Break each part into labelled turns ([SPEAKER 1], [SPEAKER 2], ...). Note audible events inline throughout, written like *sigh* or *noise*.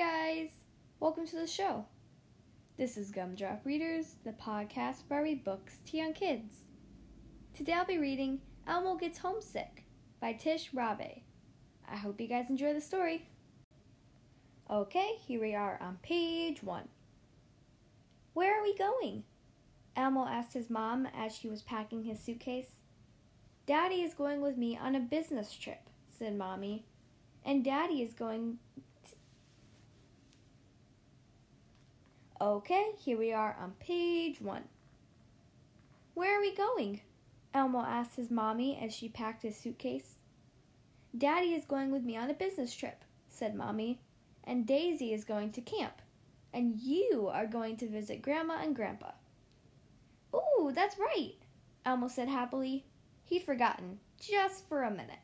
[SPEAKER 1] guys! Welcome to the show. This is Gumdrop Readers, the podcast where I read books to young kids. Today I'll be reading Elmo Gets Homesick by Tish Rabe. I hope you guys enjoy the story. Okay, here we are on page one. Where are we going? Elmo asked his mom as she was packing his suitcase. Daddy is going with me on a business trip, said Mommy. And Daddy is going Okay, here we are on page one. Where are we going? Elmo asked his mommy as she packed his suitcase. Daddy is going with me on a business trip, said Mommy, and Daisy is going to camp, and you are going to visit Grandma and Grandpa. Ooh, that's right, Elmo said happily. He'd forgotten, just for a minute.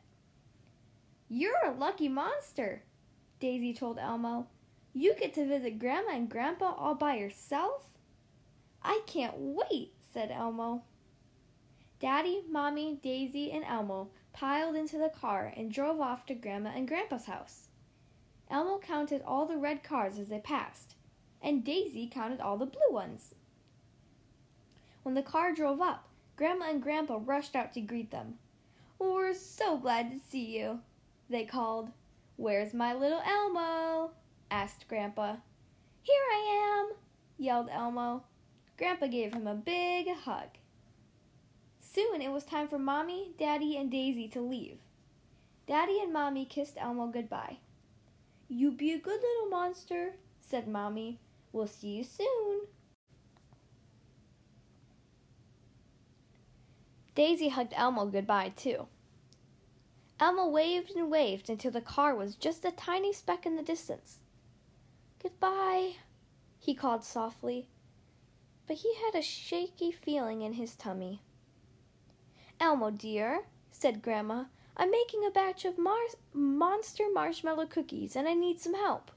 [SPEAKER 1] You're a lucky monster, Daisy told Elmo you get to visit Grandma and Grandpa all by yourself? I can't wait, said Elmo. Daddy, Mommy, Daisy, and Elmo piled into the car and drove off to Grandma and Grandpa's house. Elmo counted all the red cars as they passed, and Daisy counted all the blue ones. When the car drove up, Grandma and Grandpa rushed out to greet them. We're so glad to see you, they called. Where's my little Elmo? Asked Grandpa. Here I am, yelled Elmo. Grandpa gave him a big hug. Soon it was time for Mommy, Daddy, and Daisy to leave. Daddy and Mommy kissed Elmo goodbye. You be a good little monster, said Mommy. We'll see you soon. Daisy hugged Elmo goodbye, too. Elmo waved and waved until the car was just a tiny speck in the distance. Goodbye, he called softly, but he had a shaky feeling in his tummy. Elmo, dear, said Grandma, I'm making a batch of mar- monster marshmallow cookies and I need some help.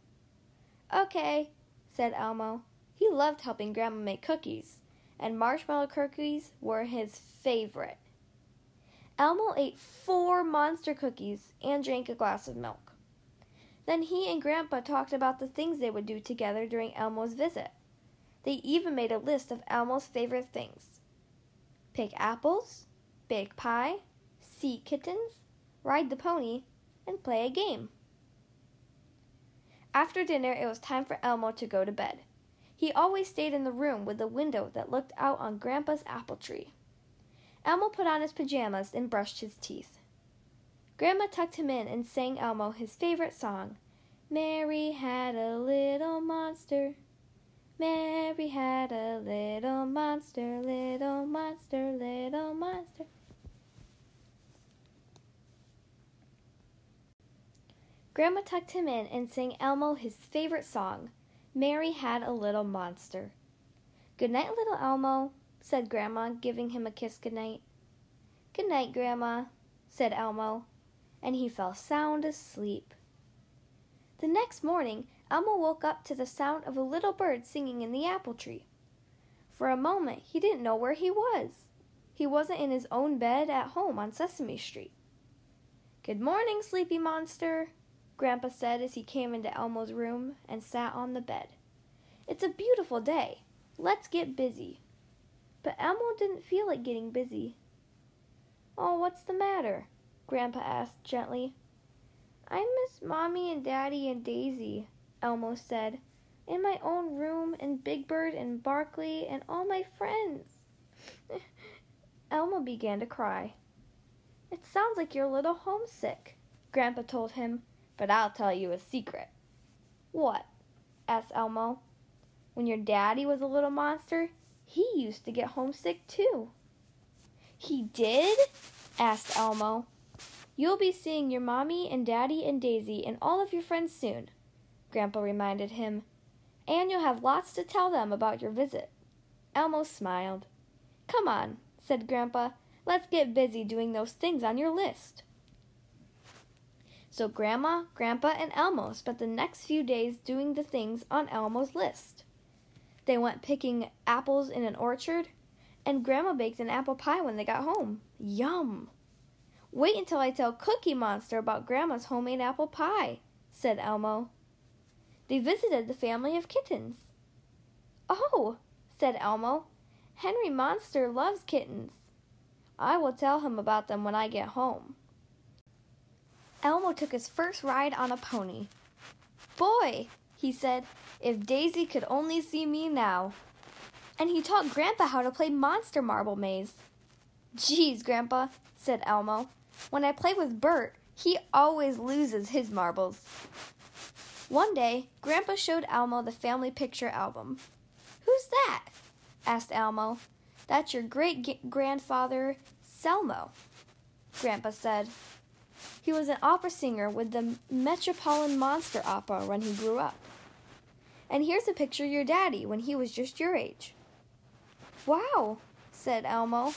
[SPEAKER 1] Okay, said Elmo. He loved helping Grandma make cookies, and marshmallow cookies were his favorite. Elmo ate four monster cookies and drank a glass of milk. Then he and Grandpa talked about the things they would do together during Elmo's visit. They even made a list of Elmo's favorite things pick apples, bake pie, see kittens, ride the pony, and play a game. After dinner, it was time for Elmo to go to bed. He always stayed in the room with the window that looked out on Grandpa's apple tree. Elmo put on his pajamas and brushed his teeth. Grandma tucked him in and sang Elmo his favorite song, Mary had a little monster. Mary had a little monster, little monster, little monster. Grandma tucked him in and sang Elmo his favorite song, Mary Had a Little Monster. Good night, little Elmo, said Grandma, giving him a kiss good night. Good night, Grandma, said Elmo and he fell sound asleep. The next morning, Elmo woke up to the sound of a little bird singing in the apple tree. For a moment, he didn't know where he was. He wasn't in his own bed at home on Sesame Street. Good morning, sleepy monster, Grandpa said as he came into Elmo's room and sat on the bed. It's a beautiful day. Let's get busy. But Elmo didn't feel like getting busy. Oh, what's the matter? Grandpa asked gently. I miss Mommy and Daddy and Daisy, Elmo said. In my own room and Big Bird and Barkley and all my friends. *laughs* Elmo began to cry. It sounds like you're a little homesick, Grandpa told him, but I'll tell you a secret. What? asked Elmo. When your daddy was a little monster, he used to get homesick too. He did? asked Elmo. You'll be seeing your mommy and daddy and Daisy and all of your friends soon, Grandpa reminded him. And you'll have lots to tell them about your visit. Elmo smiled. Come on, said Grandpa. Let's get busy doing those things on your list. So Grandma, Grandpa, and Elmo spent the next few days doing the things on Elmo's list. They went picking apples in an orchard, and Grandma baked an apple pie when they got home. Yum! Wait until I tell Cookie Monster about Grandma's homemade apple pie, said Elmo. They visited the family of kittens. Oh, said Elmo, Henry Monster loves kittens. I will tell him about them when I get home. Elmo took his first ride on a pony. Boy, he said, if Daisy could only see me now. And he taught Grandpa how to play Monster Marble Maze. Geez, Grandpa, said Elmo, when I play with Bert, he always loses his marbles. One day, Grandpa showed Elmo the family picture album. Who's that? asked Elmo. That's your great grandfather, Selmo, Grandpa said. He was an opera singer with the Metropolitan Monster Opera when he grew up. And here's a picture of your daddy when he was just your age. Wow, said Elmo.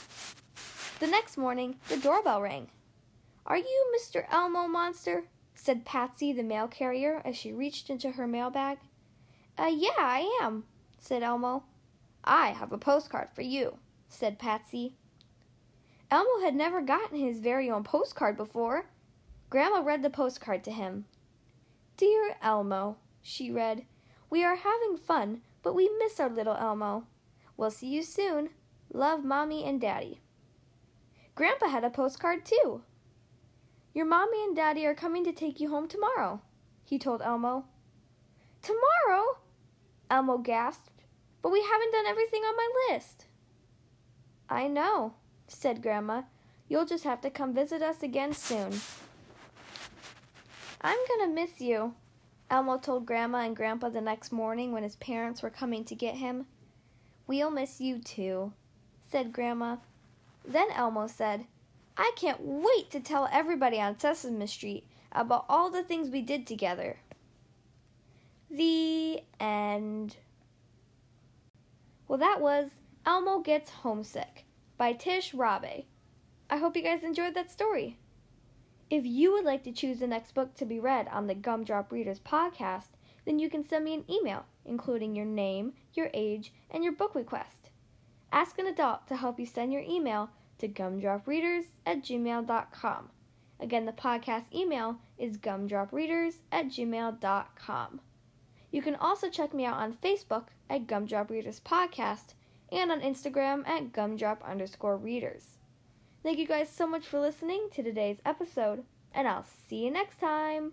[SPEAKER 1] The next morning, the doorbell rang. Are you Mr. Elmo Monster? said Patsy, the mail carrier, as she reached into her mailbag. Uh, yeah, I am, said Elmo. I have a postcard for you, said Patsy. Elmo had never gotten his very own postcard before. Grandma read the postcard to him. Dear Elmo, she read, we are having fun, but we miss our little Elmo. We'll see you soon. Love Mommy and Daddy. Grandpa had a postcard too. Your mommy and daddy are coming to take you home tomorrow, he told Elmo. Tomorrow? Elmo gasped. But we haven't done everything on my list. I know, said Grandma. You'll just have to come visit us again soon. I'm gonna miss you, Elmo told Grandma and Grandpa the next morning when his parents were coming to get him. We'll miss you too, said Grandma. Then Elmo said, I can't wait to tell everybody on Sesame Street about all the things we did together. The end. Well, that was Elmo Gets Homesick by Tish Rabe. I hope you guys enjoyed that story. If you would like to choose the next book to be read on the Gumdrop Readers podcast, then you can send me an email, including your name, your age, and your book request. Ask an adult to help you send your email to gumdropreaders at gmail.com. Again, the podcast email is gumdropreaders at gmail.com. You can also check me out on Facebook at Gumdrop Readers Podcast and on Instagram at gumdrop underscore readers. Thank you guys so much for listening to today's episode, and I'll see you next time.